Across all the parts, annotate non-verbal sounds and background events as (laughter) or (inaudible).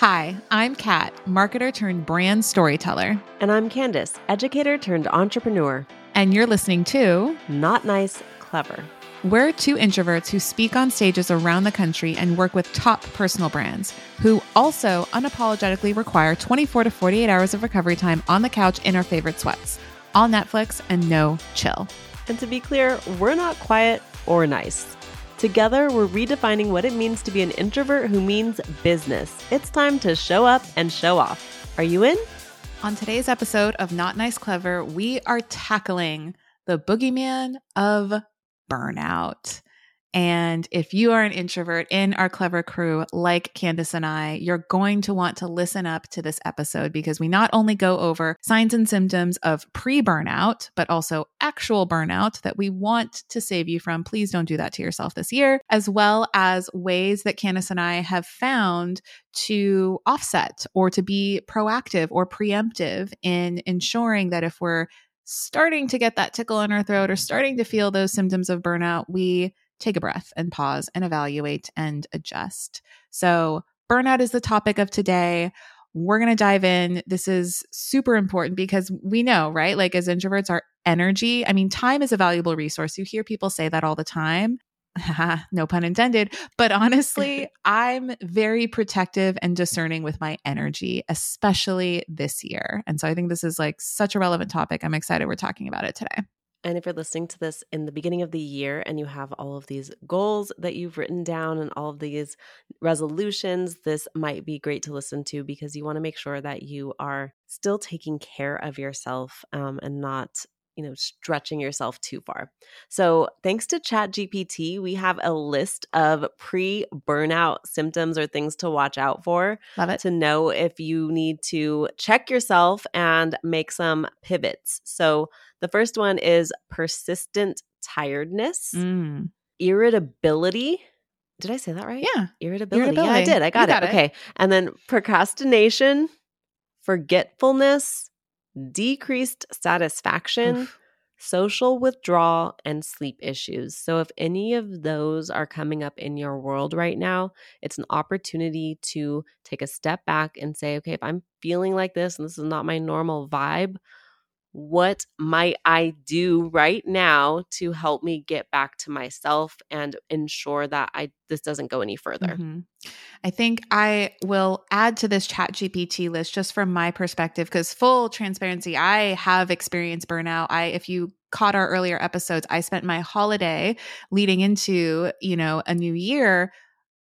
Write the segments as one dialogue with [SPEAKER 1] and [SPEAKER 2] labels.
[SPEAKER 1] Hi, I'm Kat, marketer turned brand storyteller.
[SPEAKER 2] And I'm Candice, educator turned entrepreneur.
[SPEAKER 1] And you're listening to
[SPEAKER 2] Not Nice, Clever.
[SPEAKER 1] We're two introverts who speak on stages around the country and work with top personal brands who also unapologetically require 24 to 48 hours of recovery time on the couch in our favorite sweats. All Netflix and no chill.
[SPEAKER 2] And to be clear, we're not quiet or nice. Together, we're redefining what it means to be an introvert who means business. It's time to show up and show off. Are you in?
[SPEAKER 1] On today's episode of Not Nice Clever, we are tackling the boogeyman of burnout. And if you are an introvert in our clever crew, like Candice and I, you're going to want to listen up to this episode because we not only go over signs and symptoms of pre burnout, but also actual burnout that we want to save you from. Please don't do that to yourself this year, as well as ways that Candice and I have found to offset or to be proactive or preemptive in ensuring that if we're starting to get that tickle in our throat or starting to feel those symptoms of burnout, we take a breath and pause and evaluate and adjust. So, burnout is the topic of today. We're going to dive in. This is super important because we know, right? Like, as introverts, our energy, I mean, time is a valuable resource. You hear people say that all the time. (laughs) no pun intended. But honestly, (laughs) I'm very protective and discerning with my energy, especially this year. And so I think this is like such a relevant topic. I'm excited we're talking about it today.
[SPEAKER 2] And if you're listening to this in the beginning of the year and you have all of these goals that you've written down and all of these resolutions, this might be great to listen to because you want to make sure that you are still taking care of yourself um, and not you know stretching yourself too far. So thanks to chat gpt we have a list of pre-burnout symptoms or things to watch out for
[SPEAKER 1] love it.
[SPEAKER 2] to know if you need to check yourself and make some pivots. So the first one is persistent tiredness. Mm. irritability. Did i say that right?
[SPEAKER 1] Yeah.
[SPEAKER 2] Irritability, irritability. yeah i did. I got you it. got okay. And then procrastination forgetfulness decreased satisfaction, Oof. social withdrawal, and sleep issues. So, if any of those are coming up in your world right now, it's an opportunity to take a step back and say, okay, if I'm feeling like this and this is not my normal vibe, what might I do right now to help me get back to myself and ensure that I this doesn't go any further? Mm-hmm.
[SPEAKER 1] I think I will add to this chat GPT list just from my perspective because full transparency, I have experienced burnout. I if you caught our earlier episodes, I spent my holiday leading into, you know, a new year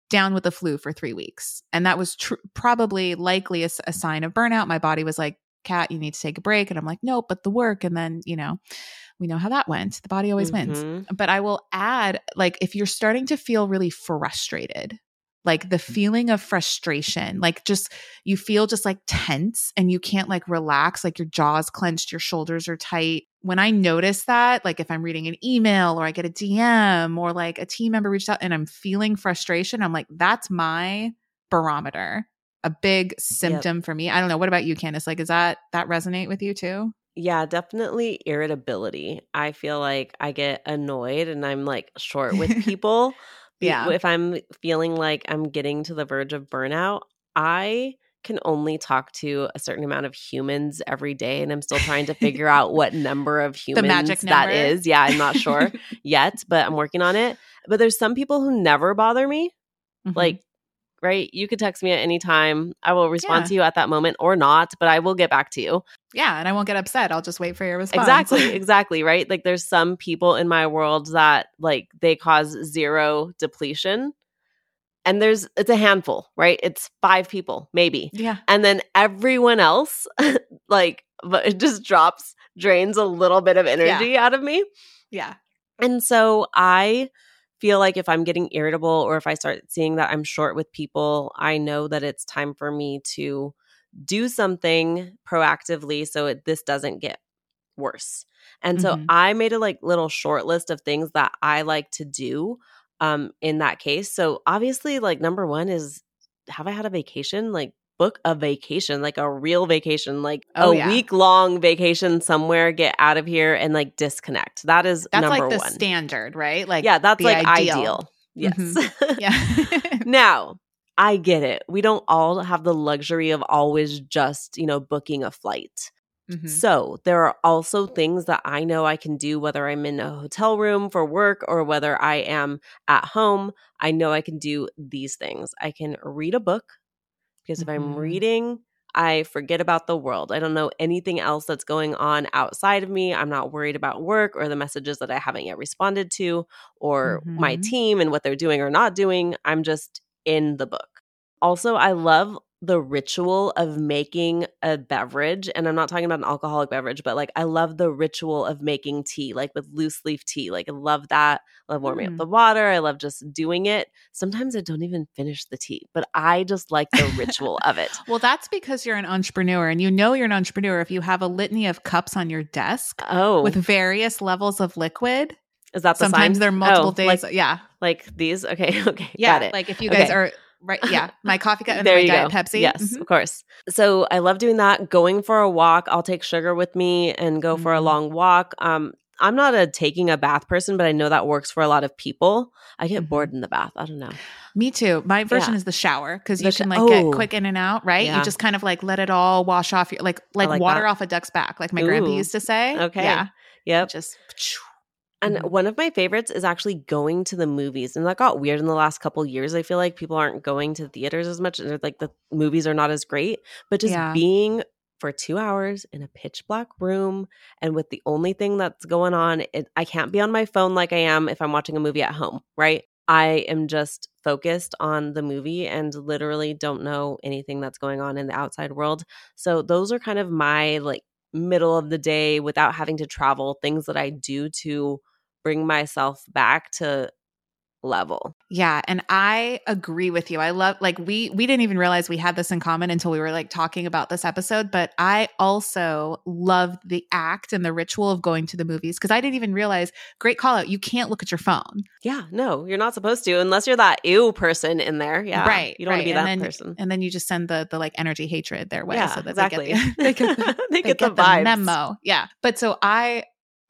[SPEAKER 1] down with the flu for 3 weeks. And that was tr- probably likely a, a sign of burnout. My body was like Kat, you need to take a break. And I'm like, nope, but the work. And then, you know, we know how that went. The body always mm-hmm. wins. But I will add, like, if you're starting to feel really frustrated, like the mm. feeling of frustration, like just you feel just like tense and you can't like relax, like your jaws clenched, your shoulders are tight. When I notice that, like if I'm reading an email or I get a DM or like a team member reached out and I'm feeling frustration, I'm like, that's my barometer a big symptom yep. for me. I don't know. What about you, Candice? Like, is that that resonate with you too?
[SPEAKER 2] Yeah, definitely irritability. I feel like I get annoyed and I'm like short with (laughs) people.
[SPEAKER 1] yeah.
[SPEAKER 2] If I'm feeling like I'm getting to the verge of burnout, I can only talk to a certain amount of humans every day and I'm still trying to (laughs) figure out what number of humans
[SPEAKER 1] magic
[SPEAKER 2] that is. Yeah, I'm not sure (laughs) yet, but I'm working on it. But there's some people who never bother me. Mm-hmm. Like right? You could text me at any time. I will respond yeah. to you at that moment or not, but I will get back to you.
[SPEAKER 1] Yeah, and I won't get upset. I'll just wait for your response.
[SPEAKER 2] Exactly, (laughs) exactly, right? Like there's some people in my world that like they cause zero depletion. And there's it's a handful, right? It's five people, maybe.
[SPEAKER 1] Yeah.
[SPEAKER 2] And then everyone else (laughs) like but it just drops drains a little bit of energy yeah. out of me.
[SPEAKER 1] Yeah.
[SPEAKER 2] And so I feel like if I'm getting irritable or if I start seeing that I'm short with people, I know that it's time for me to do something proactively so it, this doesn't get worse. And mm-hmm. so I made a like little short list of things that I like to do um in that case. So obviously like number 1 is have I had a vacation? Like book a vacation, like a real vacation, like oh, a yeah. week long vacation somewhere, get out of here and like disconnect. That is
[SPEAKER 1] that's
[SPEAKER 2] like
[SPEAKER 1] the
[SPEAKER 2] one.
[SPEAKER 1] standard, right? Like
[SPEAKER 2] yeah, that's like ideal. ideal. Yes.
[SPEAKER 1] Mm-hmm. Yeah. (laughs)
[SPEAKER 2] now, I get it. We don't all have the luxury of always just, you know, booking a flight. Mm-hmm. So, there are also things that I know I can do, whether I'm in a hotel room for work or whether I am at home. I know I can do these things. I can read a book because mm-hmm. if I'm mm-hmm. reading, I forget about the world. I don't know anything else that's going on outside of me. I'm not worried about work or the messages that I haven't yet responded to or mm-hmm. my team and what they're doing or not doing. I'm just in the book. Also, I love the ritual of making a beverage and i'm not talking about an alcoholic beverage but like i love the ritual of making tea like with loose leaf tea like i love that I love warming mm. up the water i love just doing it. Sometimes i don't even finish the tea but i just like the (laughs) ritual of it.
[SPEAKER 1] Well that's because you're an entrepreneur and you know you're an entrepreneur if you have a litany of cups on your desk
[SPEAKER 2] oh.
[SPEAKER 1] with various levels of liquid.
[SPEAKER 2] Is that
[SPEAKER 1] the sometimes
[SPEAKER 2] sign?
[SPEAKER 1] they're multiple oh, days
[SPEAKER 2] like,
[SPEAKER 1] yeah.
[SPEAKER 2] like these? Okay (laughs) okay
[SPEAKER 1] yeah like if you guys okay. are right yeah my coffee cup (laughs) and there my diet go. pepsi
[SPEAKER 2] yes mm-hmm. of course so i love doing that going for a walk i'll take sugar with me and go mm-hmm. for a mm-hmm. long walk um i'm not a taking a bath person but i know that works for a lot of people i get mm-hmm. bored in the bath i don't know
[SPEAKER 1] me too my version yeah. is the shower because you can like oh. get quick in and out right yeah. you just kind of like let it all wash off your like like, like water that. off a duck's back like my Ooh. grandpa used to say
[SPEAKER 2] okay
[SPEAKER 1] yeah
[SPEAKER 2] yep
[SPEAKER 1] just
[SPEAKER 2] and mm-hmm. one of my favorites is actually going to the movies. And that got weird in the last couple years. I feel like people aren't going to theaters as much and like the movies are not as great. But just yeah. being for two hours in a pitch black room and with the only thing that's going on, it, I can't be on my phone like I am if I'm watching a movie at home, right? I am just focused on the movie and literally don't know anything that's going on in the outside world. So those are kind of my like middle of the day without having to travel, things that I do to bring myself back to level.
[SPEAKER 1] Yeah, and I agree with you. I love like we we didn't even realize we had this in common until we were like talking about this episode, but I also love the act and the ritual of going to the movies because I didn't even realize great call out, you can't look at your phone.
[SPEAKER 2] Yeah, no, you're not supposed to unless you're that ew person in there. Yeah.
[SPEAKER 1] Right.
[SPEAKER 2] You don't
[SPEAKER 1] right.
[SPEAKER 2] want to be
[SPEAKER 1] and
[SPEAKER 2] that
[SPEAKER 1] then,
[SPEAKER 2] person.
[SPEAKER 1] And then you just send the the like energy hatred their way
[SPEAKER 2] yeah,
[SPEAKER 1] so that
[SPEAKER 2] exactly.
[SPEAKER 1] they get the, (laughs) they (laughs) get the,
[SPEAKER 2] they get
[SPEAKER 1] the,
[SPEAKER 2] the, vibes.
[SPEAKER 1] memo. Yeah. But so I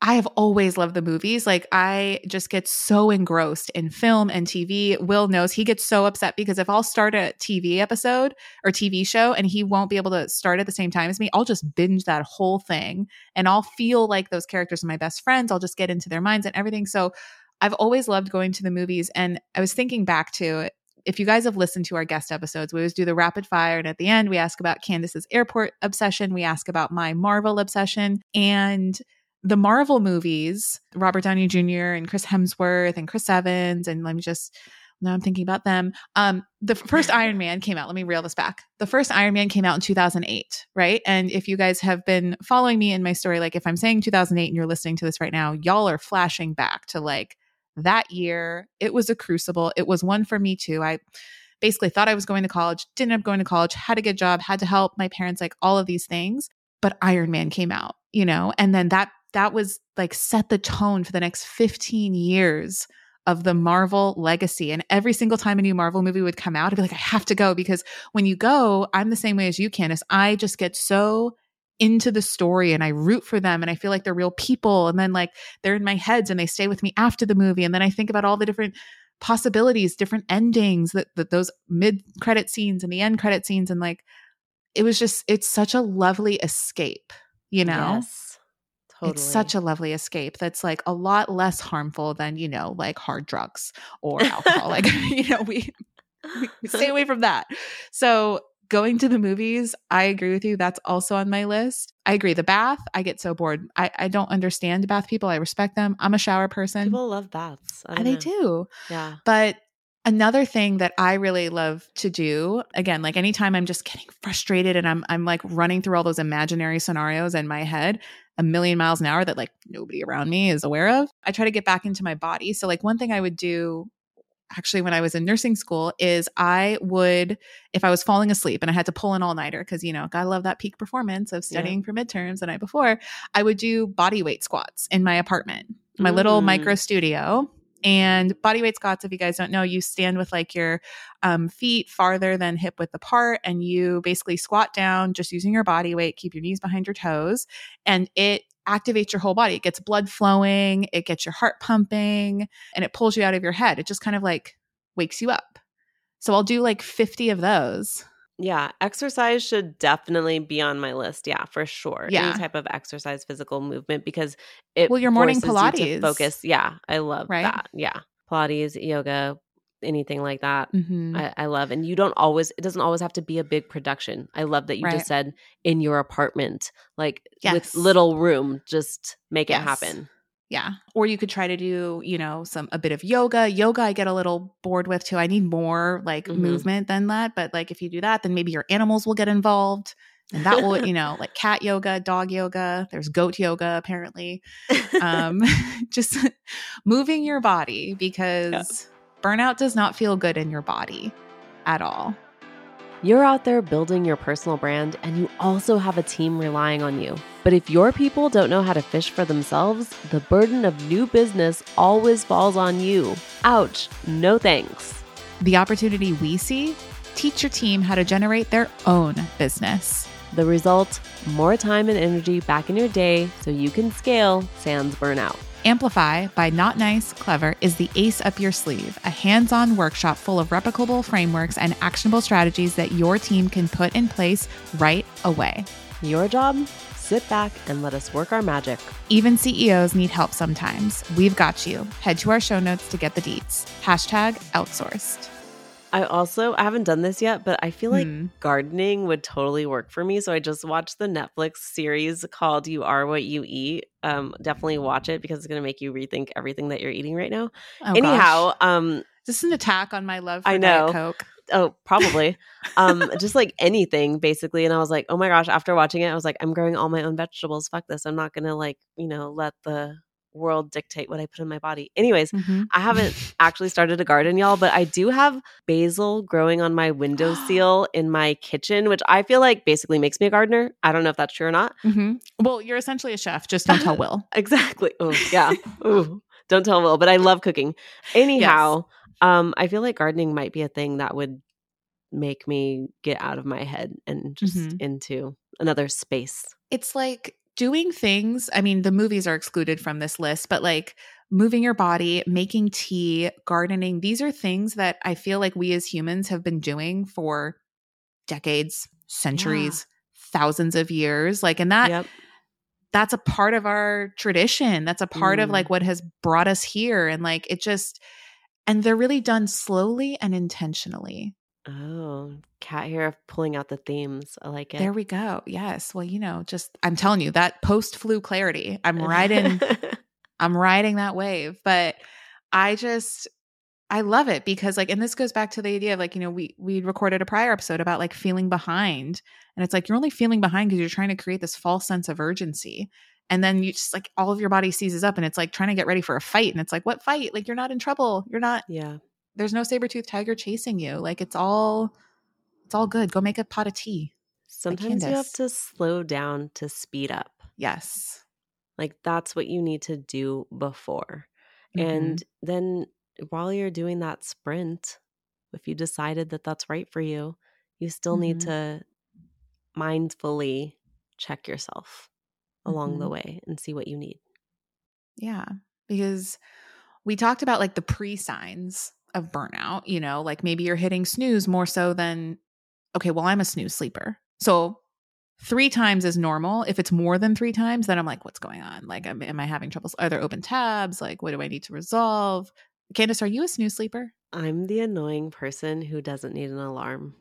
[SPEAKER 1] I have always loved the movies. Like I just get so engrossed in film and TV. Will knows he gets so upset because if I'll start a TV episode or TV show and he won't be able to start at the same time as me, I'll just binge that whole thing and I'll feel like those characters are my best friends. I'll just get into their minds and everything. So I've always loved going to the movies and I was thinking back to if you guys have listened to our guest episodes, we always do the rapid fire. And at the end, we ask about Candice's airport obsession. We ask about my Marvel obsession. And the Marvel movies, Robert Downey Jr. and Chris Hemsworth and Chris Evans, and let me just now I'm thinking about them. Um, the first (laughs) Iron Man came out. Let me reel this back. The first Iron Man came out in 2008, right? And if you guys have been following me in my story, like if I'm saying 2008 and you're listening to this right now, y'all are flashing back to like that year. It was a crucible. It was one for me too. I basically thought I was going to college, didn't end up going to college, had a good job, had to help my parents, like all of these things. But Iron Man came out, you know, and then that that was like set the tone for the next 15 years of the Marvel legacy. And every single time a new Marvel movie would come out, I'd be like, I have to go because when you go, I'm the same way as you, Candice. I just get so into the story and I root for them and I feel like they're real people. And then like they're in my heads and they stay with me after the movie. And then I think about all the different possibilities, different endings that, that those mid credit scenes and the end credit scenes. And like, it was just, it's such a lovely escape, you know?
[SPEAKER 2] Yes.
[SPEAKER 1] Totally. It's such a lovely escape that's like a lot less harmful than, you know, like hard drugs or alcohol. like, (laughs) you know, we, we stay away from that. So going to the movies, I agree with you. That's also on my list. I agree. The bath, I get so bored. I, I don't understand bath people. I respect them. I'm a shower person.
[SPEAKER 2] People love baths.
[SPEAKER 1] And they do.
[SPEAKER 2] Yeah.
[SPEAKER 1] But Another thing that I really love to do, again, like anytime I'm just getting frustrated and I'm I'm like running through all those imaginary scenarios in my head, a million miles an hour that like nobody around me is aware of, I try to get back into my body. So like one thing I would do actually when I was in nursing school is I would, if I was falling asleep and I had to pull an all nighter, because, you know, gotta love that peak performance of studying yeah. for midterms the night before, I would do body weight squats in my apartment, my mm. little micro studio. And body weight squats, if you guys don't know, you stand with like your um, feet farther than hip width apart and you basically squat down just using your body weight, keep your knees behind your toes, and it activates your whole body. It gets blood flowing, it gets your heart pumping, and it pulls you out of your head. It just kind of like wakes you up. So I'll do like 50 of those.
[SPEAKER 2] Yeah, exercise should definitely be on my list. Yeah, for sure.
[SPEAKER 1] Yeah.
[SPEAKER 2] Any type of exercise, physical movement, because it
[SPEAKER 1] well, your morning
[SPEAKER 2] Pilates you focus. Yeah, I love
[SPEAKER 1] right?
[SPEAKER 2] that. Yeah, Pilates, yoga, anything like that.
[SPEAKER 1] Mm-hmm.
[SPEAKER 2] I, I, love, and you don't always. It doesn't always have to be a big production. I love that you
[SPEAKER 1] right.
[SPEAKER 2] just said in your apartment, like
[SPEAKER 1] yes.
[SPEAKER 2] with little room, just make
[SPEAKER 1] yes.
[SPEAKER 2] it happen.
[SPEAKER 1] Yeah. Or you could try to do, you know, some a bit of yoga. Yoga I get a little bored with too. I need more like mm-hmm. movement than that, but like if you do that, then maybe your animals will get involved. And that will, you know, like cat yoga, dog yoga, there's goat yoga apparently. (laughs) Um (laughs) just moving your body because yeah. burnout does not feel good in your body at all.
[SPEAKER 2] You're out there building your personal brand and you also have a team relying on you. But if your people don't know how to fish for themselves, the burden of new business always falls on you. Ouch, no thanks.
[SPEAKER 1] The opportunity we see teach your team how to generate their own business.
[SPEAKER 2] The result more time and energy back in your day so you can scale sans burnout.
[SPEAKER 1] Amplify by Not Nice Clever is the ace up your sleeve, a hands on workshop full of replicable frameworks and actionable strategies that your team can put in place right away.
[SPEAKER 2] Your job? Sit back and let us work our magic.
[SPEAKER 1] Even CEOs need help sometimes. We've got you. Head to our show notes to get the deets. Hashtag outsourced.
[SPEAKER 2] I also I haven't done this yet, but I feel like hmm. gardening would totally work for me. So I just watched the Netflix series called "You Are What You Eat." Um, definitely watch it because it's going to make you rethink everything that you're eating right now. Oh, Anyhow, gosh. um,
[SPEAKER 1] is an attack on my love? I know. Diet Coke.
[SPEAKER 2] Oh, probably. (laughs) um, just like anything, basically. And I was like, oh my gosh. After watching it, I was like, I'm growing all my own vegetables. Fuck this. I'm not gonna like, you know, let the world dictate what I put in my body. Anyways, mm-hmm. I haven't (laughs) actually started a garden, y'all, but I do have basil growing on my windowsill (gasps) in my kitchen, which I feel like basically makes me a gardener. I don't know if that's true or not.
[SPEAKER 1] Mm-hmm. Well, you're essentially a chef. Just don't tell Will. (laughs)
[SPEAKER 2] exactly. Oh, yeah. (laughs) Ooh, don't tell Will, but I love cooking. Anyhow, yes. um, I feel like gardening might be a thing that would make me get out of my head and just mm-hmm. into another space.
[SPEAKER 1] It's like doing things, I mean, the movies are excluded from this list, but like moving your body, making tea, gardening, these are things that I feel like we as humans have been doing for decades, centuries, yeah. thousands of years. Like, and that. Yep. That's a part of our tradition. That's a part mm. of like what has brought us here. And like it just, and they're really done slowly and intentionally.
[SPEAKER 2] Oh, Kat here pulling out the themes. I like it.
[SPEAKER 1] There we go. Yes. Well, you know, just I'm telling you that post flu clarity. I'm riding (laughs) I'm riding that wave. But I just I love it because like and this goes back to the idea of like, you know, we we recorded a prior episode about like feeling behind. And it's like you're only feeling behind because you're trying to create this false sense of urgency. And then you just like all of your body seizes up and it's like trying to get ready for a fight. And it's like, what fight? Like you're not in trouble. You're not
[SPEAKER 2] Yeah
[SPEAKER 1] there's no saber-toothed tiger chasing you. Like it's all it's all good. Go make a pot of tea.
[SPEAKER 2] Sometimes you have to slow down to speed up.
[SPEAKER 1] Yes.
[SPEAKER 2] Like that's what you need to do before. Mm-hmm. And then while you're doing that sprint, if you decided that that's right for you, you still mm-hmm. need to mindfully check yourself along mm-hmm. the way and see what you need.
[SPEAKER 1] Yeah, because we talked about like the pre signs of burnout, you know, like maybe you're hitting snooze more so than, okay, well, I'm a snooze sleeper. So three times is normal. If it's more than three times, then I'm like, what's going on? Like, am, am I having troubles? Are there open tabs? Like, what do I need to resolve? Candice, are you a snooze sleeper?
[SPEAKER 2] I'm the annoying person who doesn't need an alarm.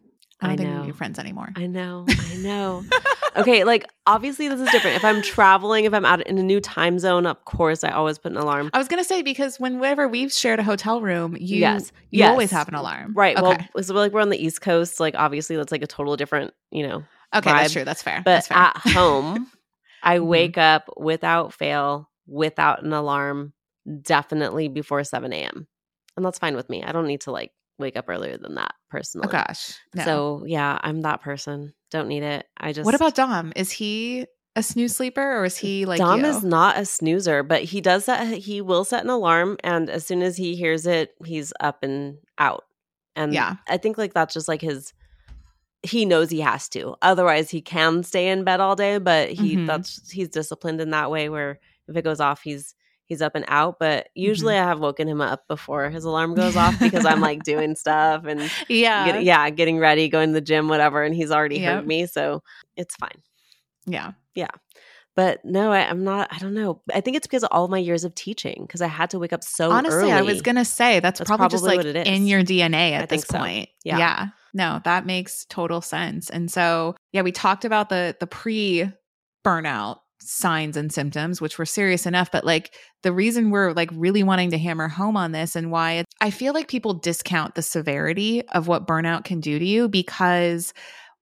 [SPEAKER 1] I don't I think we're friends anymore.
[SPEAKER 2] I know. I know. (laughs) okay, like obviously this is different. If I'm traveling, if I'm out in a new time zone, of course I always put an alarm.
[SPEAKER 1] I was gonna say because whenever we've shared a hotel room, you yes, you yes. always have an alarm.
[SPEAKER 2] Right. Okay. Well, so like we're on the East Coast, like obviously that's like a total different, you know.
[SPEAKER 1] Okay,
[SPEAKER 2] vibe.
[SPEAKER 1] that's true. That's fair.
[SPEAKER 2] But
[SPEAKER 1] that's fair.
[SPEAKER 2] at home, (laughs) I mm-hmm. wake up without fail, without an alarm, definitely before 7 a.m. And that's fine with me. I don't need to like wake up earlier than that oh, personally.
[SPEAKER 1] Oh gosh.
[SPEAKER 2] No. So yeah, I'm that person. Don't need it. I just
[SPEAKER 1] What about Dom? Is he a snooze sleeper or is he like
[SPEAKER 2] Dom
[SPEAKER 1] you?
[SPEAKER 2] is not a snoozer, but he does that he will set an alarm and as soon as he hears it, he's up and out. And yeah. I think like that's just like his he knows he has to. Otherwise he can stay in bed all day, but he mm-hmm. that's he's disciplined in that way where if it goes off, he's he's up and out. But usually mm-hmm. I have woken him up before his alarm (laughs) goes off because I'm like doing stuff and
[SPEAKER 1] yeah,
[SPEAKER 2] get, yeah, getting ready, going to the gym, whatever. And he's already yep. heard me. So it's fine.
[SPEAKER 1] Yeah.
[SPEAKER 2] Yeah. But no, I, am not. I don't know. I think it's because of all my years of teaching because I had to wake up so
[SPEAKER 1] Honestly,
[SPEAKER 2] early.
[SPEAKER 1] I was gonna say that's, that's probably, probably, just like in your DNA at I this point. So. Yeah. yeah. No, that makes total sense. And so, yeah, we talked about the the pre burnout signs and symptoms, which were serious enough. But like the reason we're like really wanting to hammer home on this and why it, I feel like people discount the severity of what burnout can do to you because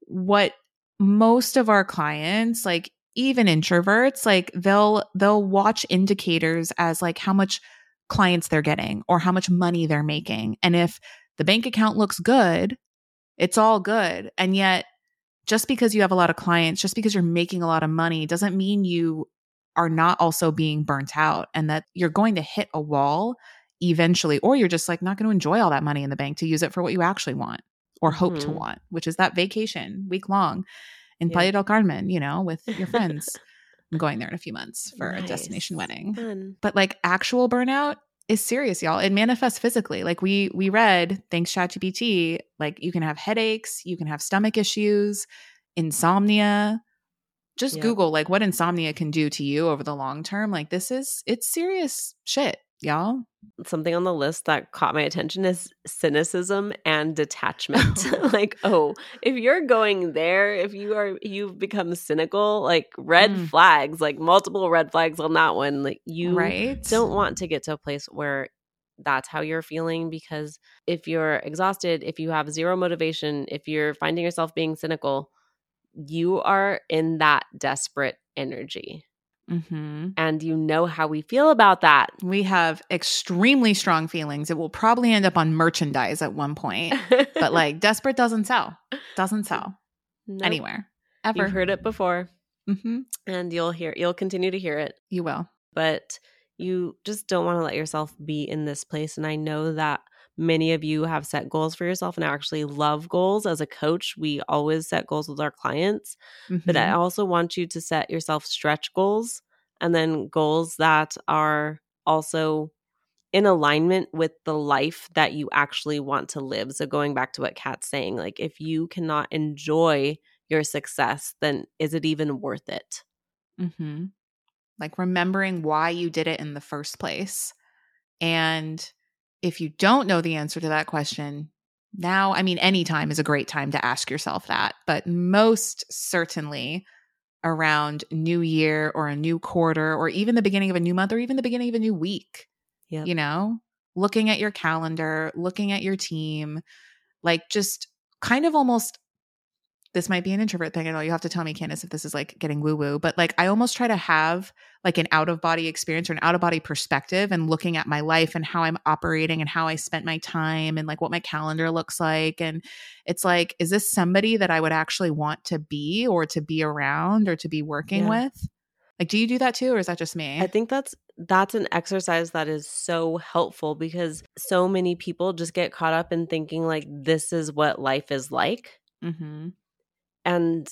[SPEAKER 1] what most of our clients, like even introverts, like they'll they'll watch indicators as like how much clients they're getting or how much money they're making. And if the bank account looks good, it's all good. And yet just because you have a lot of clients, just because you're making a lot of money doesn't mean you are not also being burnt out and that you're going to hit a wall eventually or you're just like not going to enjoy all that money in the bank to use it for what you actually want or hope mm-hmm. to want, which is that vacation week long in yeah. Playa del Carmen, you know, with your (laughs) friends. I'm going there in a few months for nice. a destination wedding. Fun. But like actual burnout is serious, y'all. It manifests physically. Like we we read, thanks ChatGPT, like you can have headaches, you can have stomach issues, insomnia. Just yeah. Google like what insomnia can do to you over the long term. Like this is it's serious shit y'all?
[SPEAKER 2] Something on the list that caught my attention is cynicism and detachment. (laughs) (laughs) like, oh, if you're going there, if you are you've become cynical, like red mm. flags, like multiple red flags on that one. Like you right? don't want to get to a place where that's how you're feeling because if you're exhausted, if you have zero motivation, if you're finding yourself being cynical, you are in that desperate energy. Mm-hmm. And you know how we feel about that.
[SPEAKER 1] We have extremely strong feelings. It will probably end up on merchandise at one point, (laughs) but like desperate doesn't sell, doesn't sell nope. anywhere ever.
[SPEAKER 2] You've heard it before, mm-hmm. and you'll hear, you'll continue to hear it.
[SPEAKER 1] You will,
[SPEAKER 2] but you just don't want to let yourself be in this place. And I know that many of you have set goals for yourself and I actually love goals as a coach. We always set goals with our clients, mm-hmm. but I mm-hmm. also want you to set yourself stretch goals and then goals that are also in alignment with the life that you actually want to live. So going back to what Kat's saying, like if you cannot enjoy your success, then is it even worth it?
[SPEAKER 1] Mm-hmm. Like remembering why you did it in the first place and if you don't know the answer to that question, now, I mean, any time is a great time to ask yourself that, but most certainly around new year or a new quarter or even the beginning of a new month or even the beginning of a new week. Yeah. You know, looking at your calendar, looking at your team, like just kind of almost this might be an introvert thing. I know you have to tell me, Candice, if this is like getting woo woo, but like I almost try to have like an out of body experience or an out of body perspective and looking at my life and how I'm operating and how I spent my time and like what my calendar looks like. And it's like, is this somebody that I would actually want to be or to be around or to be working yeah. with? Like, do you do that too, or is that just me?
[SPEAKER 2] I think that's that's an exercise that is so helpful because so many people just get caught up in thinking like this is what life is like. Mm-hmm. And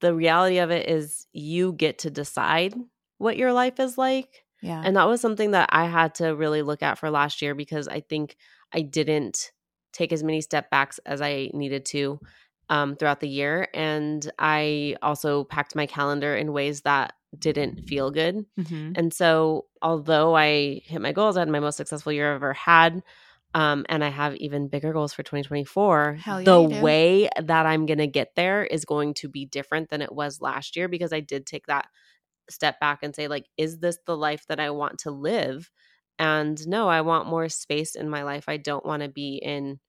[SPEAKER 2] the reality of it is you get to decide what your life is like. Yeah. And that was something that I had to really look at for last year because I think I didn't take as many step backs as I needed to um, throughout the year. And I also packed my calendar in ways that didn't feel good. Mm-hmm. And so, although I hit my goals, I had my most successful year I've ever had um, and I have even bigger goals for 2024. Yeah, the way that I'm going to get there is going to be different than it was last year because I did take that step back and say, like, is this the life that I want to live? And no, I want more space in my life. I don't want to be in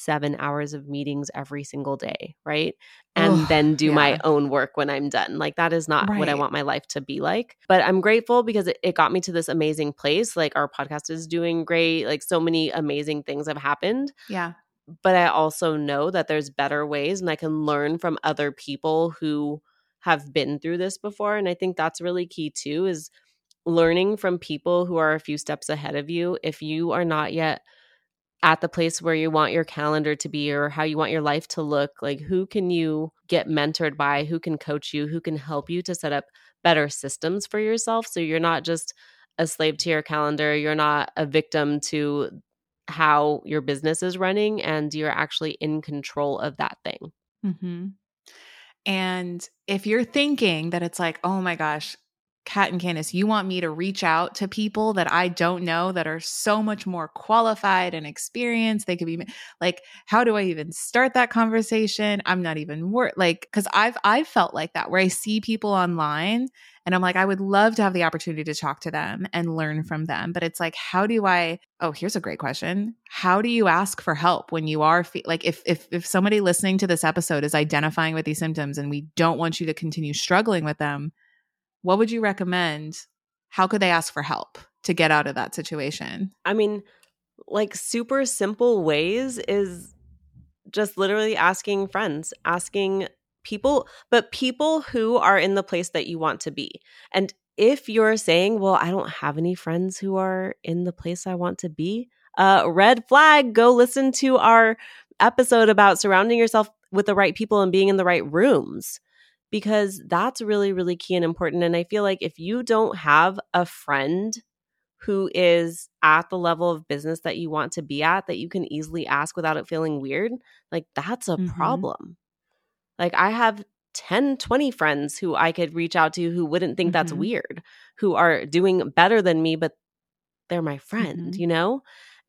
[SPEAKER 2] seven hours of meetings every single day, right? And then do yeah. my own work when I'm done. Like, that is not right. what I want my life to be like. But I'm grateful because it, it got me to this amazing place. Like, our podcast is doing great. Like, so many amazing things have happened.
[SPEAKER 1] Yeah.
[SPEAKER 2] But I also know that there's better ways and I can learn from other people who have been through this before. And I think that's really key too is learning from people who are a few steps ahead of you. If you are not yet at the place where you want your calendar to be or how you want your life to look like who can you get mentored by who can coach you who can help you to set up better systems for yourself so you're not just a slave to your calendar. You're not a victim to how your business is running, and you're actually in control of that thing.
[SPEAKER 1] Mm-hmm. And if you're thinking that it's like, oh my gosh, Kat and Candice, you want me to reach out to people that I don't know that are so much more qualified and experienced. They could be like, how do I even start that conversation? I'm not even worth like because I've I've felt like that where I see people online and I'm like, I would love to have the opportunity to talk to them and learn from them. But it's like, how do I? Oh, here's a great question. How do you ask for help when you are fe- like, if if if somebody listening to this episode is identifying with these symptoms and we don't want you to continue struggling with them? What would you recommend? How could they ask for help to get out of that situation?
[SPEAKER 2] I mean, like super simple ways is just literally asking friends, asking people, but people who are in the place that you want to be. And if you're saying, well, I don't have any friends who are in the place I want to be, uh, red flag, go listen to our episode about surrounding yourself with the right people and being in the right rooms because that's really, really key and important. And I feel like if you don't have a friend who is at the level of business that you want to be at that you can easily ask without it feeling weird, like that's a mm-hmm. problem. Like I have 10, 20 friends who I could reach out to who wouldn't think mm-hmm. that's weird, who are doing better than me, but they're my friend, mm-hmm. you know?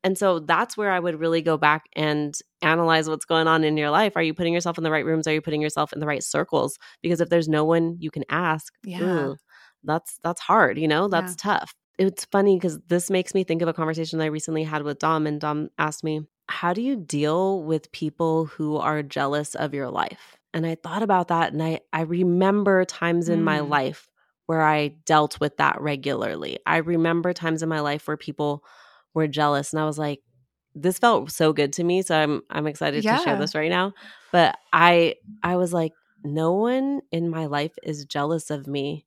[SPEAKER 2] And so that's where I would really go back and analyze what's going on in your life. Are you putting yourself in the right rooms? Are you putting yourself in the right circles? Because if there's no one you can ask, yeah. That's that's hard, you know? That's yeah. tough. It's funny because this makes me think of a conversation that I recently had with Dom, and Dom asked me, How do you deal with people who are jealous of your life? And I thought about that and I, I remember times in mm. my life where I dealt with that regularly. I remember times in my life where people were jealous and I was like this felt so good to me so I'm I'm excited yeah. to share this right now but I I was like no one in my life is jealous of me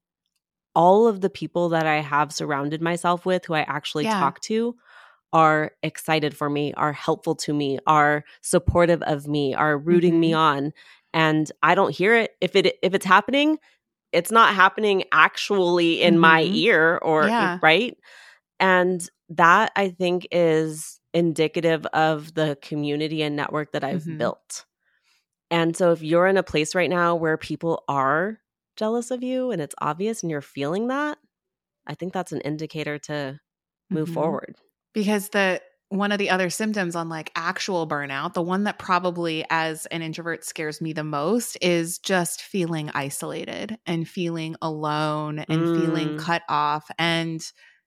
[SPEAKER 2] all of the people that I have surrounded myself with who I actually yeah. talk to are excited for me, are helpful to me, are supportive of me, are rooting mm-hmm. me on. And I don't hear it. If it if it's happening, it's not happening actually in mm-hmm. my ear or yeah. right. And that I think is indicative of the community and network that I've mm-hmm. built. And so if you're in a place right now where people are jealous of you and it's obvious and you're feeling that, I think that's an indicator to move mm-hmm. forward.
[SPEAKER 1] Because the one of the other symptoms on like actual burnout, the one that probably as an introvert scares me the most is just feeling isolated and feeling alone and mm. feeling cut off and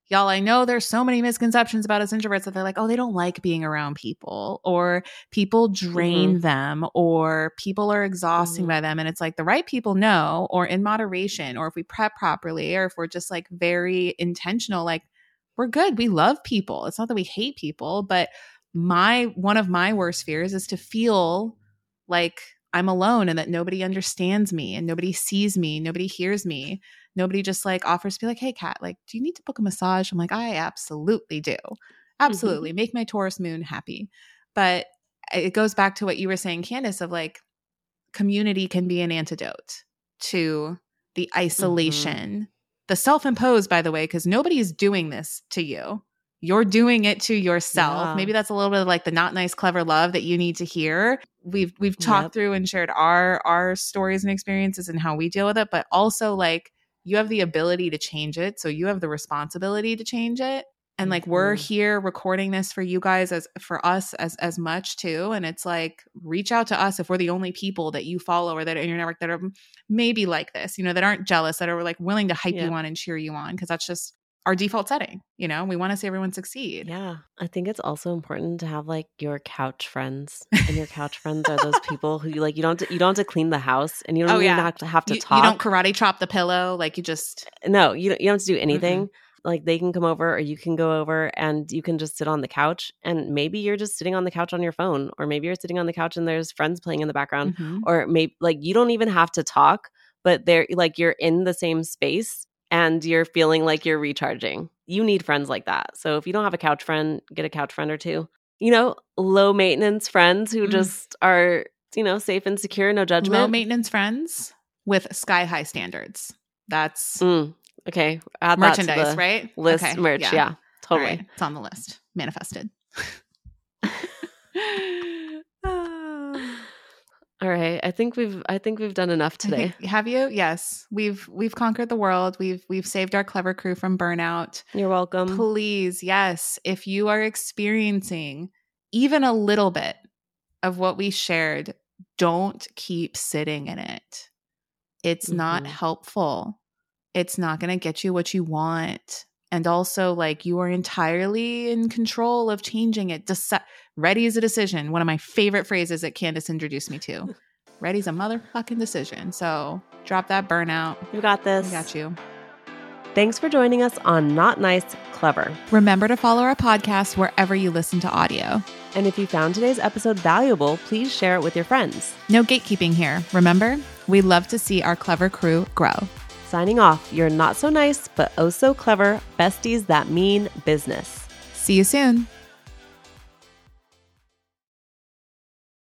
[SPEAKER 1] y'all, I know there's so many misconceptions about us introverts that they're like, oh, they don't like being around people, or people drain mm-hmm. them, or people are exhausting mm-hmm. by them. And it's like the right people know, or in moderation, or if we prep properly, or if we're just like very intentional, like we're good. We love people. It's not that we hate people, but my one of my worst fears is to feel like I'm alone and that nobody understands me and nobody sees me, nobody hears me. Nobody just like offers to be like, hey, Kat, like, do you need to book a massage? I'm like, I absolutely do. Absolutely. Mm-hmm. Make my Taurus moon happy. But it goes back to what you were saying, Candice, of like community can be an antidote to the mm-hmm. isolation, mm-hmm. the self imposed, by the way, because nobody is doing this to you. You're doing it to yourself. Yeah. Maybe that's a little bit of like the not nice, clever love that you need to hear. We've we've talked yep. through and shared our our stories and experiences and how we deal with it, but also like you have the ability to change it. So you have the responsibility to change it. And like mm-hmm. we're here recording this for you guys as for us as as much too. And it's like reach out to us if we're the only people that you follow or that are in your network that are maybe like this, you know, that aren't jealous, that are like willing to hype yeah. you on and cheer you on. Cause that's just our default setting. You know, we want to see everyone succeed.
[SPEAKER 2] Yeah. I think it's also important to have like your couch friends. And your couch friends are those (laughs) people who you like you don't to, you don't have to clean the house and you don't oh, even yeah. have to have to
[SPEAKER 1] you,
[SPEAKER 2] talk.
[SPEAKER 1] You don't karate chop the pillow. Like you just
[SPEAKER 2] No, you don't, you don't have to do anything. Mm-hmm like they can come over or you can go over and you can just sit on the couch and maybe you're just sitting on the couch on your phone or maybe you're sitting on the couch and there's friends playing in the background mm-hmm. or maybe like you don't even have to talk but they're like you're in the same space and you're feeling like you're recharging. You need friends like that. So if you don't have a couch friend, get a couch friend or two. You know, low maintenance friends who mm. just are, you know, safe and secure, no judgment.
[SPEAKER 1] Low maintenance friends with sky high standards. That's
[SPEAKER 2] mm. Okay. Add
[SPEAKER 1] Merchandise, right?
[SPEAKER 2] List okay. merch. Yeah. yeah totally. Right.
[SPEAKER 1] It's on the list. Manifested. (laughs) (laughs) (laughs)
[SPEAKER 2] All right. I think we've I think we've done enough today.
[SPEAKER 1] Think, have you? Yes. We've we've conquered the world. We've we've saved our clever crew from burnout.
[SPEAKER 2] You're welcome.
[SPEAKER 1] Please, yes. If you are experiencing even a little bit of what we shared, don't keep sitting in it. It's mm-hmm. not helpful. It's not going to get you what you want. And also, like, you are entirely in control of changing it. Deci- Ready is a decision. One of my favorite phrases that Candice introduced me to. (laughs) Ready's a motherfucking decision. So drop that burnout.
[SPEAKER 2] You got this.
[SPEAKER 1] We got you.
[SPEAKER 2] Thanks for joining us on Not Nice, Clever.
[SPEAKER 1] Remember to follow our podcast wherever you listen to audio.
[SPEAKER 2] And if you found today's episode valuable, please share it with your friends.
[SPEAKER 1] No gatekeeping here. Remember, we love to see our clever crew grow.
[SPEAKER 2] Signing off, you're not so nice, but oh so clever besties that mean business.
[SPEAKER 1] See you soon.